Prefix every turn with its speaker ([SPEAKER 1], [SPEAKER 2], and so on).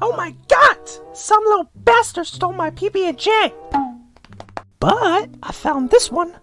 [SPEAKER 1] Oh my god! Some little bastard stole my PB&J! But I found this one.